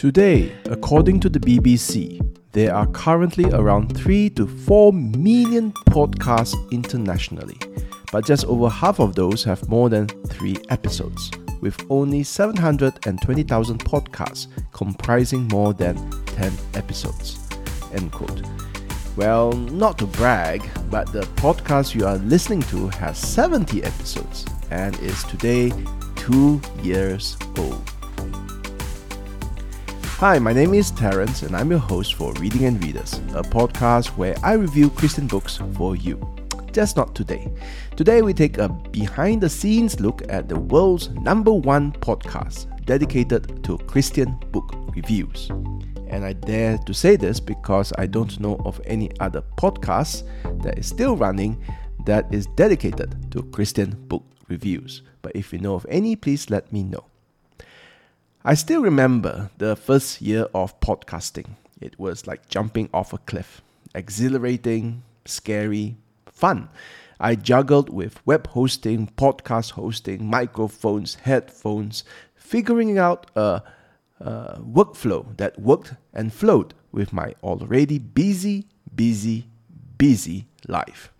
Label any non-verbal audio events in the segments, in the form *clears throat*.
Today, according to the BBC, there are currently around 3 to 4 million podcasts internationally, but just over half of those have more than 3 episodes, with only 720,000 podcasts comprising more than 10 episodes. End quote. Well, not to brag, but the podcast you are listening to has 70 episodes and is today 2 years old. Hi, my name is Terence, and I'm your host for Reading and Readers, a podcast where I review Christian books for you. Just not today. Today, we take a behind the scenes look at the world's number one podcast dedicated to Christian book reviews. And I dare to say this because I don't know of any other podcast that is still running that is dedicated to Christian book reviews. But if you know of any, please let me know. I still remember the first year of podcasting. It was like jumping off a cliff, exhilarating, scary, fun. I juggled with web hosting, podcast hosting, microphones, headphones, figuring out a, a workflow that worked and flowed with my already busy, busy, busy life.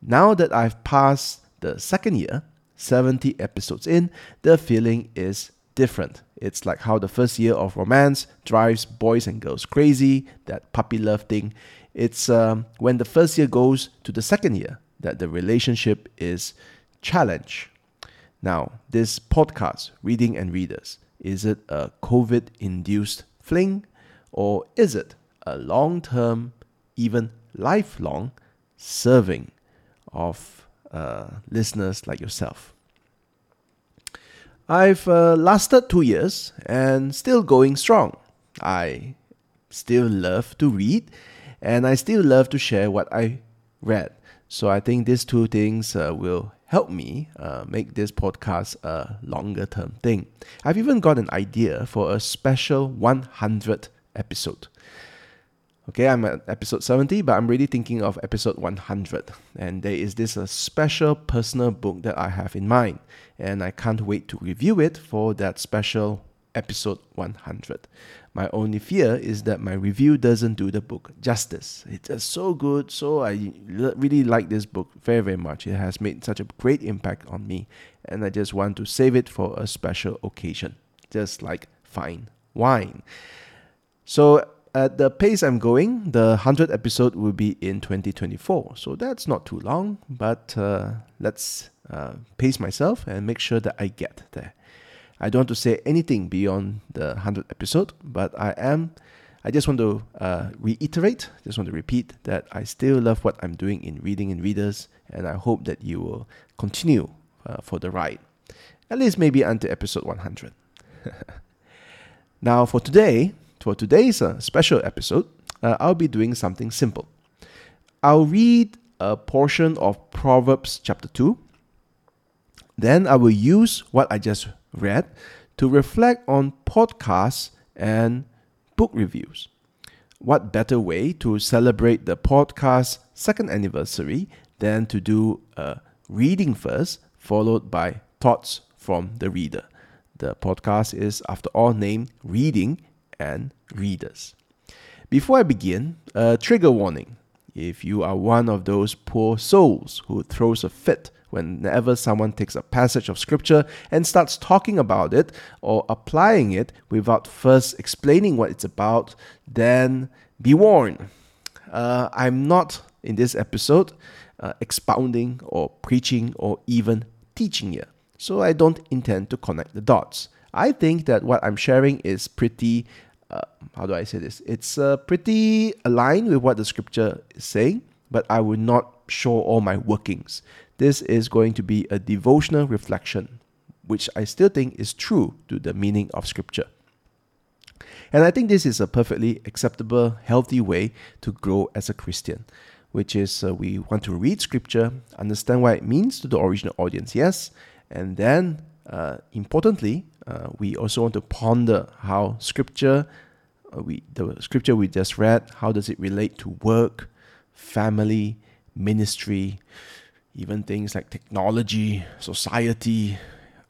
Now that I've passed the second year, 70 episodes in, the feeling is different. It's like how the first year of romance drives boys and girls crazy, that puppy love thing. It's um, when the first year goes to the second year that the relationship is challenged. Now, this podcast, Reading and Readers, is it a COVID induced fling or is it a long term, even lifelong serving of uh, listeners like yourself? I've uh, lasted two years and still going strong. I still love to read and I still love to share what I read. So I think these two things uh, will help me uh, make this podcast a longer term thing. I've even got an idea for a special 100 episode. Okay, I'm at episode 70, but I'm really thinking of episode 100. And there is this a special personal book that I have in mind, and I can't wait to review it for that special episode 100. My only fear is that my review doesn't do the book justice. It's so good, so I really like this book very, very much. It has made such a great impact on me, and I just want to save it for a special occasion, just like fine wine. So, at the pace I'm going, the 100th episode will be in 2024. So that's not too long, but uh, let's uh, pace myself and make sure that I get there. I don't want to say anything beyond the 100th episode, but I am. I just want to uh, reiterate, just want to repeat that I still love what I'm doing in reading and readers, and I hope that you will continue uh, for the ride, at least maybe until episode 100. *laughs* now, for today, for today's uh, special episode, uh, I'll be doing something simple. I'll read a portion of Proverbs chapter 2. Then I will use what I just read to reflect on podcasts and book reviews. What better way to celebrate the podcast's second anniversary than to do a reading first, followed by thoughts from the reader? The podcast is, after all, named Reading and readers. Before I begin, a trigger warning. If you are one of those poor souls who throws a fit whenever someone takes a passage of scripture and starts talking about it or applying it without first explaining what it's about, then be warned. Uh, I'm not in this episode uh, expounding or preaching or even teaching you, so I don't intend to connect the dots. I think that what I'm sharing is pretty uh, how do I say this? It's uh, pretty aligned with what the scripture is saying, but I will not show all my workings. This is going to be a devotional reflection, which I still think is true to the meaning of scripture. And I think this is a perfectly acceptable, healthy way to grow as a Christian, which is uh, we want to read scripture, understand what it means to the original audience, yes, and then uh, importantly, uh, we also want to ponder how scripture, uh, we the scripture we just read, how does it relate to work, family, ministry, even things like technology, society,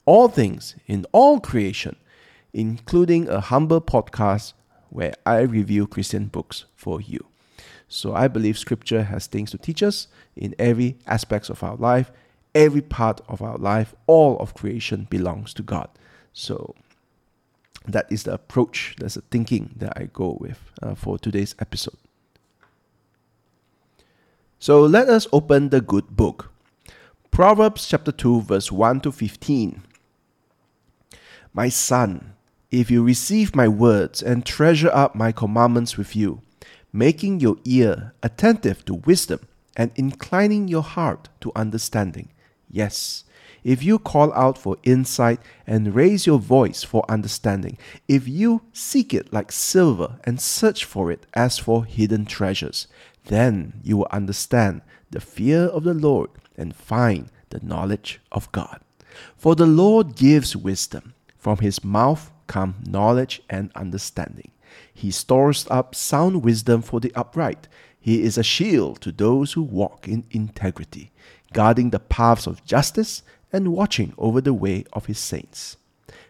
all things in all creation. including a humble podcast where I review Christian books for you. So I believe scripture has things to teach us in every aspects of our life, every part of our life, all of creation belongs to God. So that is the approach, that's the thinking that I go with uh, for today's episode. So let us open the good book. Proverbs chapter 2, verse 1 to 15. My son, if you receive my words and treasure up my commandments with you, making your ear attentive to wisdom and inclining your heart to understanding, yes, if you call out for insight and raise your voice for understanding, if you seek it like silver and search for it as for hidden treasures, then you will understand the fear of the Lord and find the knowledge of God. For the Lord gives wisdom, from his mouth come knowledge and understanding. He stores up sound wisdom for the upright. He is a shield to those who walk in integrity, guarding the paths of justice and watching over the way of his saints.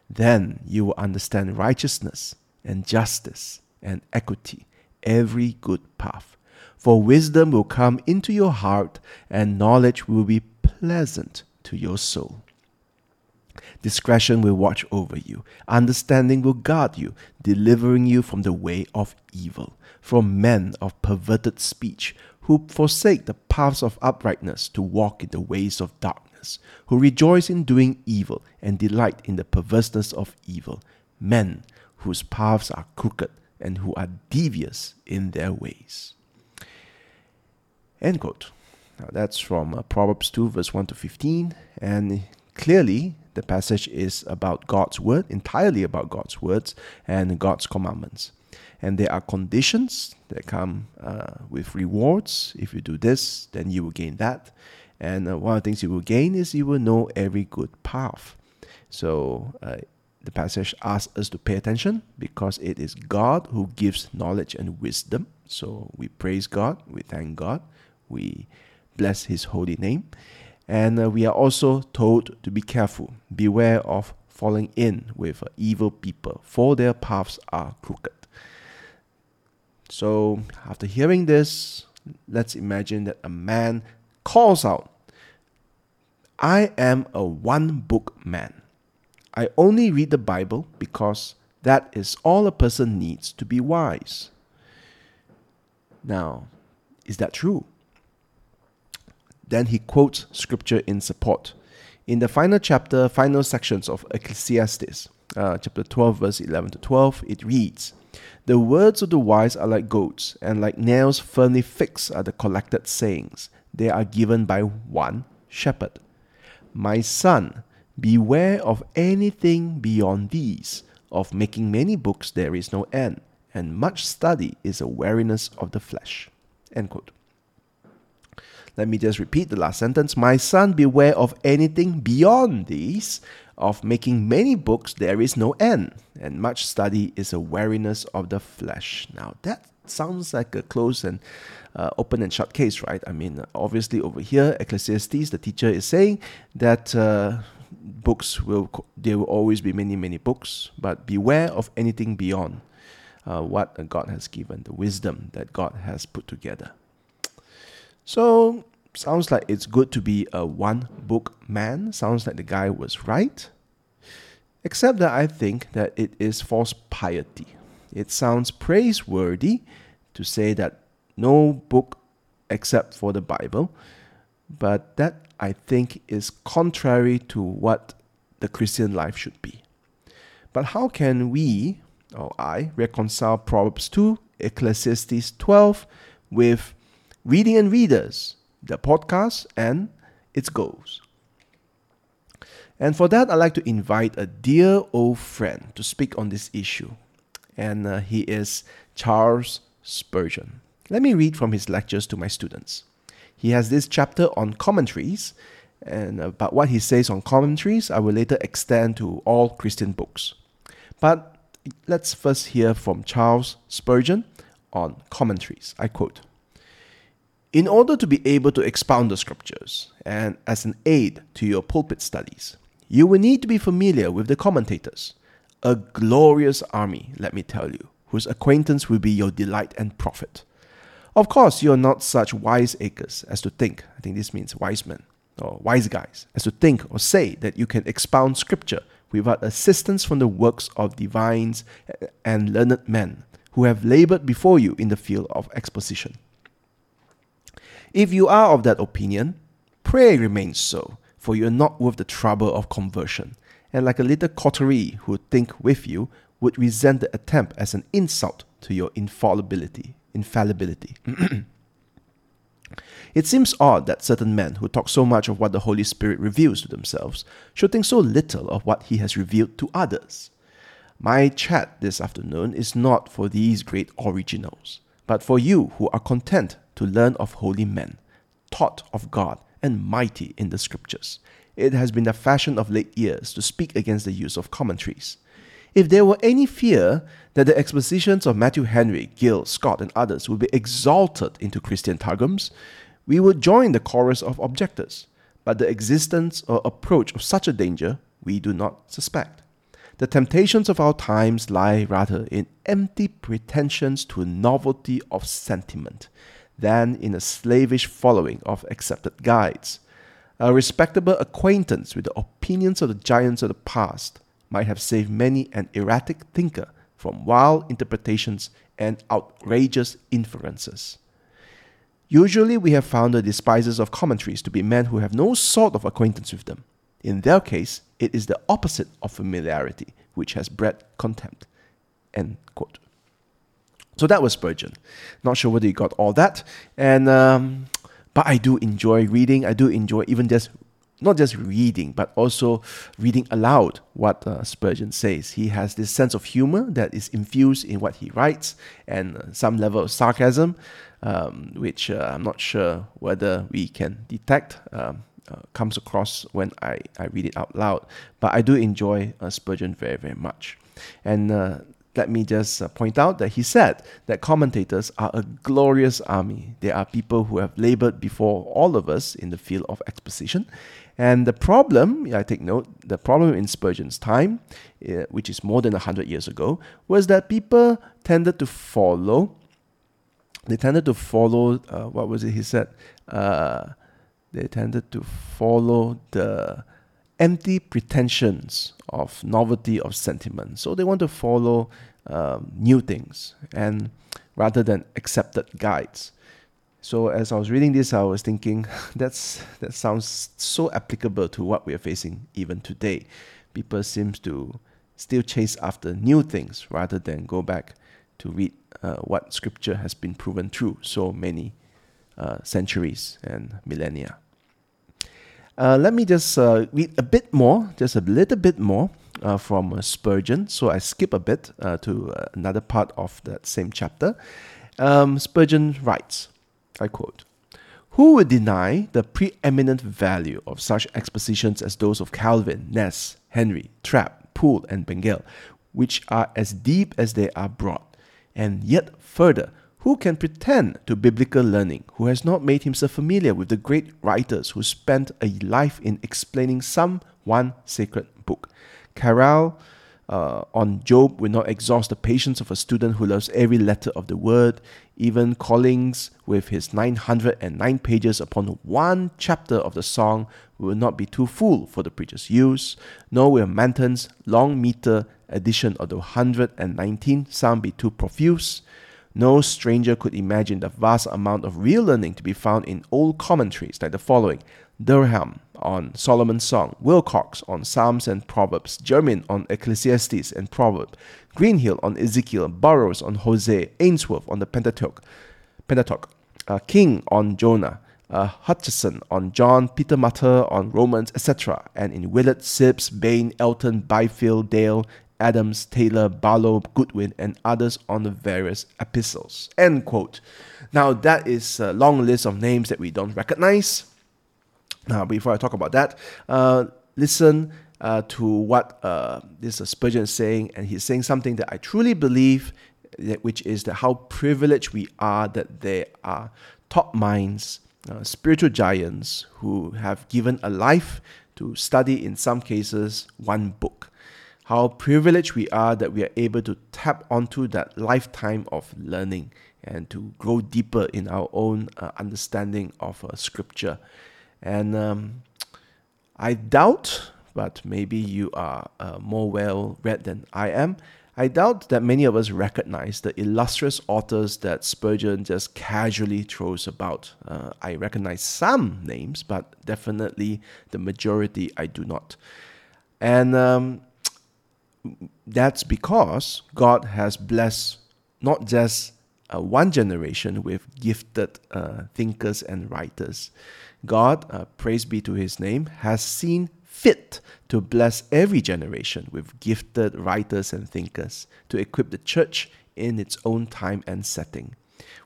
Then you will understand righteousness and justice and equity, every good path. For wisdom will come into your heart, and knowledge will be pleasant to your soul. Discretion will watch over you, understanding will guard you, delivering you from the way of evil, from men of perverted speech, who forsake the paths of uprightness to walk in the ways of darkness who rejoice in doing evil and delight in the perverseness of evil, men whose paths are crooked and who are devious in their ways. End quote. Now that's from uh, Proverbs 2, verse 1 to 15, and clearly the passage is about God's word, entirely about God's words and God's commandments. And there are conditions that come uh, with rewards. If you do this, then you will gain that. And uh, one of the things you will gain is you will know every good path. So uh, the passage asks us to pay attention because it is God who gives knowledge and wisdom. So we praise God, we thank God, we bless His holy name. And uh, we are also told to be careful, beware of falling in with uh, evil people, for their paths are crooked. So, after hearing this, let's imagine that a man calls out, I am a one book man. I only read the Bible because that is all a person needs to be wise. Now, is that true? Then he quotes scripture in support. In the final chapter, final sections of Ecclesiastes, uh, chapter 12, verse 11 to 12, it reads The words of the wise are like goats, and like nails firmly fixed are the collected sayings they are given by one shepherd. My son, beware of anything beyond these. Of making many books there is no end, and much study is a weariness of the flesh. End quote. Let me just repeat the last sentence. My son, beware of anything beyond these. Of making many books there is no end, and much study is a weariness of the flesh. Now that sounds like a close and uh, open and shut case, right? I mean, obviously over here, Ecclesiastes, the teacher is saying that uh, books will there will always be many many books, but beware of anything beyond uh, what God has given, the wisdom that God has put together. So sounds like it's good to be a one book man. Sounds like the guy was right. Except that I think that it is false piety. It sounds praiseworthy to say that no book except for the Bible, but that I think is contrary to what the Christian life should be. But how can we, or I, reconcile Proverbs 2, Ecclesiastes 12 with reading and readers, the podcast, and its goals? And for that, I'd like to invite a dear old friend to speak on this issue and uh, he is Charles Spurgeon. Let me read from his lectures to my students. He has this chapter on commentaries, and about what he says on commentaries, I will later extend to all Christian books. But let's first hear from Charles Spurgeon on commentaries. I quote In order to be able to expound the scriptures and as an aid to your pulpit studies, you will need to be familiar with the commentators A glorious army, let me tell you, whose acquaintance will be your delight and profit. Of course, you are not such wiseacres as to think, I think this means wise men, or wise guys, as to think or say that you can expound scripture without assistance from the works of divines and learned men who have labored before you in the field of exposition. If you are of that opinion, pray remain so, for you are not worth the trouble of conversion, and like a little coterie who think with you, would resent the attempt as an insult to your infallibility. Infallibility. *clears throat* it seems odd that certain men who talk so much of what the Holy Spirit reveals to themselves should think so little of what He has revealed to others. My chat this afternoon is not for these great originals, but for you who are content to learn of holy men, taught of God, and mighty in the Scriptures. It has been the fashion of late years to speak against the use of commentaries. If there were any fear that the expositions of Matthew Henry, Gill, Scott, and others would be exalted into Christian targums, we would join the chorus of objectors. But the existence or approach of such a danger we do not suspect. The temptations of our times lie rather in empty pretensions to novelty of sentiment than in a slavish following of accepted guides. A respectable acquaintance with the opinions of the giants of the past might have saved many an erratic thinker from wild interpretations and outrageous inferences. Usually, we have found the despisers of commentaries to be men who have no sort of acquaintance with them. In their case, it is the opposite of familiarity which has bred contempt. End quote. So that was Spurgeon. Not sure whether you got all that, and um, but I do enjoy reading. I do enjoy even just not just reading, but also reading aloud what uh, Spurgeon says. He has this sense of humor that is infused in what he writes, and uh, some level of sarcasm, um, which uh, I'm not sure whether we can detect. Um, uh, comes across when I, I read it out loud. But I do enjoy uh, Spurgeon very, very much. And let me just uh, point out that he said that commentators are a glorious army. They are people who have labored before all of us in the field of exposition. And the problem, I take note, the problem in Spurgeon's time, uh, which is more than 100 years ago, was that people tended to follow, they tended to follow, uh, what was it he said? they tended to follow the empty pretensions of novelty of sentiment. So they want to follow um, new things and rather than accepted guides. So as I was reading this, I was thinking *laughs* that's that sounds so applicable to what we are facing even today. People seem to still chase after new things rather than go back to read uh, what Scripture has been proven true so many uh, centuries and millennia. Uh, let me just uh, read a bit more, just a little bit more uh, from uh, Spurgeon. So I skip a bit uh, to another part of that same chapter. Um, Spurgeon writes, I quote, Who would deny the preeminent value of such expositions as those of Calvin, Ness, Henry, Trapp, Poole, and Bengel, which are as deep as they are broad, and yet further who can pretend to biblical learning who has not made himself familiar with the great writers who spent a life in explaining some one sacred book? Caryl uh, on Job will not exhaust the patience of a student who loves every letter of the word. Even Collinges, with his 909 pages upon one chapter of the song, will not be too full for the preacher's use. Nor will Manton's long meter edition of the 119 psalm be too profuse. No stranger could imagine the vast amount of real learning to be found in old commentaries like the following Durham on Solomon's Song, Wilcocks on Psalms and Proverbs, Jermin on Ecclesiastes and Proverbs, Greenhill on Ezekiel, Burroughs on Hosea, Ainsworth on the Pentateuch, Pentateuch uh, King on Jonah, uh, Hutcheson on John, Peter Martyr on Romans, etc., and in Willett, Sibbes, Bayne, Elton, Byfield, Dale, Adams, Taylor, Barlow, Goodwin, and others on the various epistles. End quote. Now, that is a long list of names that we don't recognize. Now, before I talk about that, uh, listen uh, to what uh, this Spurgeon is saying, and he's saying something that I truly believe, which is that how privileged we are that there are top minds, uh, spiritual giants who have given a life to study, in some cases, one book how privileged we are that we are able to tap onto that lifetime of learning and to grow deeper in our own uh, understanding of uh, Scripture. And um, I doubt, but maybe you are uh, more well read than I am. I doubt that many of us recognize the illustrious authors that Spurgeon just casually throws about. Uh, I recognize some names, but definitely the majority I do not. And um, that's because God has blessed not just uh, one generation with gifted uh, thinkers and writers. God, uh, praise be to his name, has seen fit to bless every generation with gifted writers and thinkers to equip the church in its own time and setting.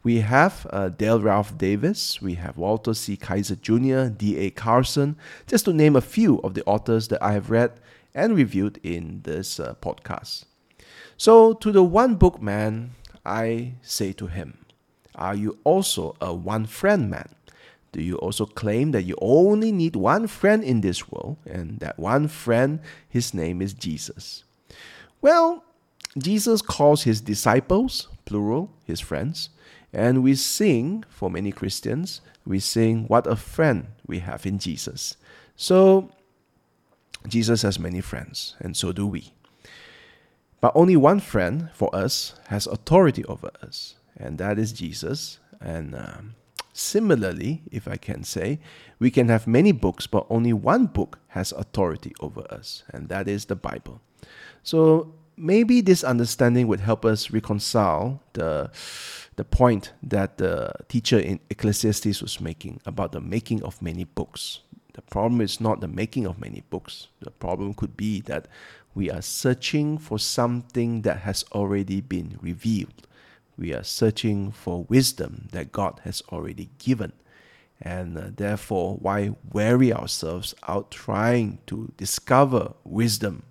We have uh, Dale Ralph Davis, we have Walter C. Kaiser Jr., D.A. Carson, just to name a few of the authors that I have read and reviewed in this uh, podcast. So, to the one book man, I say to him, Are you also a one friend man? Do you also claim that you only need one friend in this world, and that one friend, his name is Jesus? Well, Jesus calls his disciples, plural, his friends, and we sing, for many Christians, we sing, What a friend we have in Jesus. So, Jesus has many friends, and so do we. But only one friend for us has authority over us, and that is Jesus. And um, similarly, if I can say, we can have many books, but only one book has authority over us, and that is the Bible. So maybe this understanding would help us reconcile the the point that the teacher in Ecclesiastes was making about the making of many books. The problem is not the making of many books. The problem could be that we are searching for something that has already been revealed. We are searching for wisdom that God has already given. And uh, therefore, why weary ourselves out trying to discover wisdom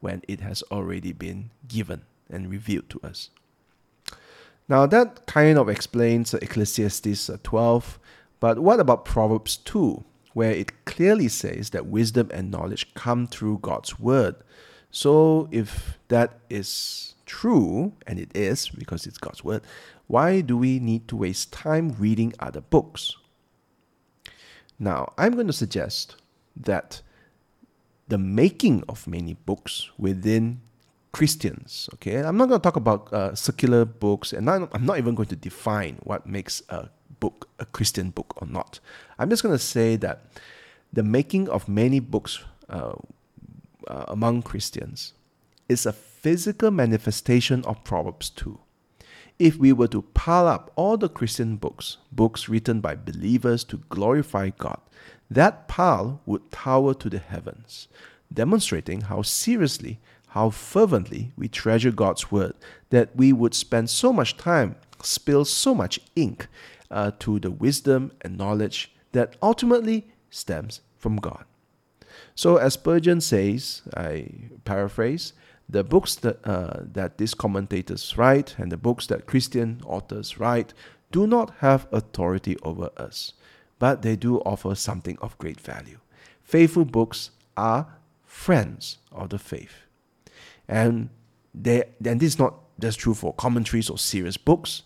when it has already been given and revealed to us? Now, that kind of explains Ecclesiastes 12, but what about Proverbs 2? where it clearly says that wisdom and knowledge come through God's word. So, if that is true, and it is because it's God's word, why do we need to waste time reading other books? Now, I'm going to suggest that the making of many books within Christians, okay, I'm not going to talk about uh, secular books, and I'm not even going to define what makes a book a Christian book or not. I'm just going to say that the making of many books uh, uh, among Christians is a physical manifestation of Proverbs 2. If we were to pile up all the Christian books, books written by believers to glorify God, that pile would tower to the heavens, demonstrating how seriously, how fervently we treasure God's word, that we would spend so much time, spill so much ink uh, to the wisdom and knowledge that ultimately stems from God. So, as Spurgeon says, I paraphrase, the books that, uh, that these commentators write and the books that Christian authors write do not have authority over us, but they do offer something of great value. Faithful books are friends of the faith. And, they, and this is not just true for commentaries or serious books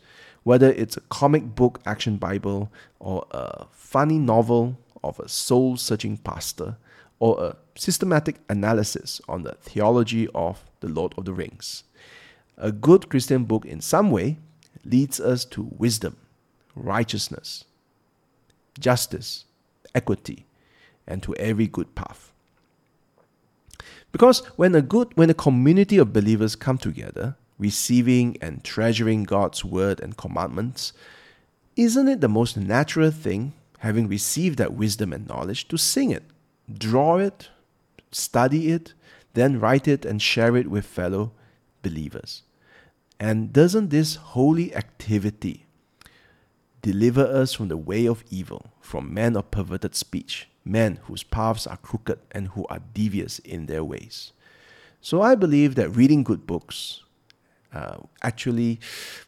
whether it's a comic book action Bible or a funny novel of a soul searching pastor or a systematic analysis on the theology of the Lord of the Rings. A good Christian book, in some way, leads us to wisdom, righteousness, justice, equity, and to every good path. Because when a good when a community of believers come together, receiving and treasuring God's word and commandments, isn't it the most natural thing, having received that wisdom and knowledge, to sing it, draw it, study it, then write it and share it with fellow believers? And doesn't this holy activity deliver us from the way of evil, from men of perverted speech, men whose paths are crooked and who are devious in their ways? So I believe that reading good books, uh, actually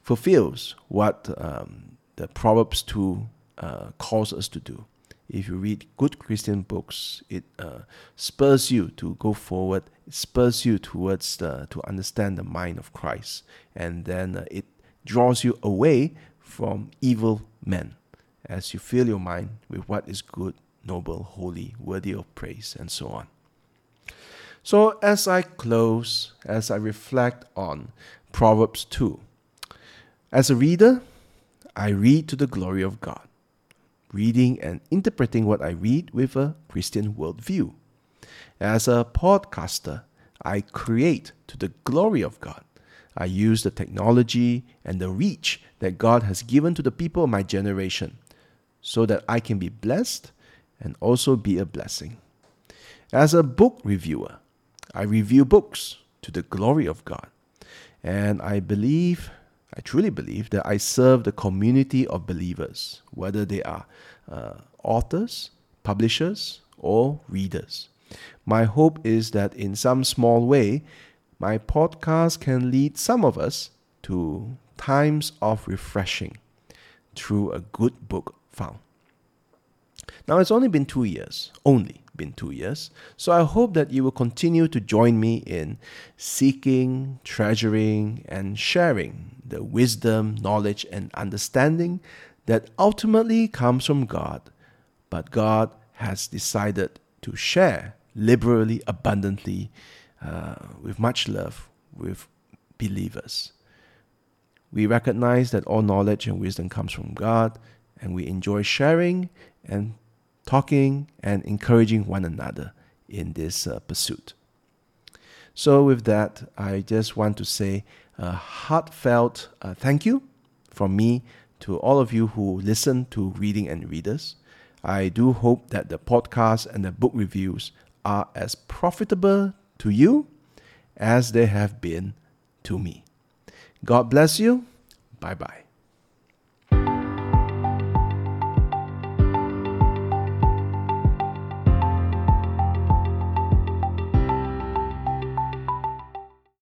fulfills what um, the Proverbs 2 uh, calls us to do. If you read good Christian books, it uh, spurs you to go forward. It spurs you towards the, to understand the mind of Christ, and then uh, it draws you away from evil men as you fill your mind with what is good, noble, holy, worthy of praise, and so on. So, as I close, as I reflect on Proverbs 2, as a reader, I read to the glory of God, reading and interpreting what I read with a Christian worldview. As a podcaster, I create to the glory of God. I use the technology and the reach that God has given to the people of my generation so that I can be blessed and also be a blessing. As a book reviewer, I review books to the glory of God. And I believe, I truly believe, that I serve the community of believers, whether they are uh, authors, publishers, or readers. My hope is that in some small way, my podcast can lead some of us to times of refreshing through a good book found. Now, it's only been two years, only been two years, so I hope that you will continue to join me in seeking, treasuring, and sharing the wisdom, knowledge, and understanding that ultimately comes from God, but God has decided to share liberally, abundantly, uh, with much love with believers. We recognize that all knowledge and wisdom comes from God, and we enjoy sharing and talking and encouraging one another in this uh, pursuit. So, with that, I just want to say a heartfelt uh, thank you from me to all of you who listen to Reading and Readers. I do hope that the podcast and the book reviews are as profitable to you as they have been to me. God bless you. Bye bye.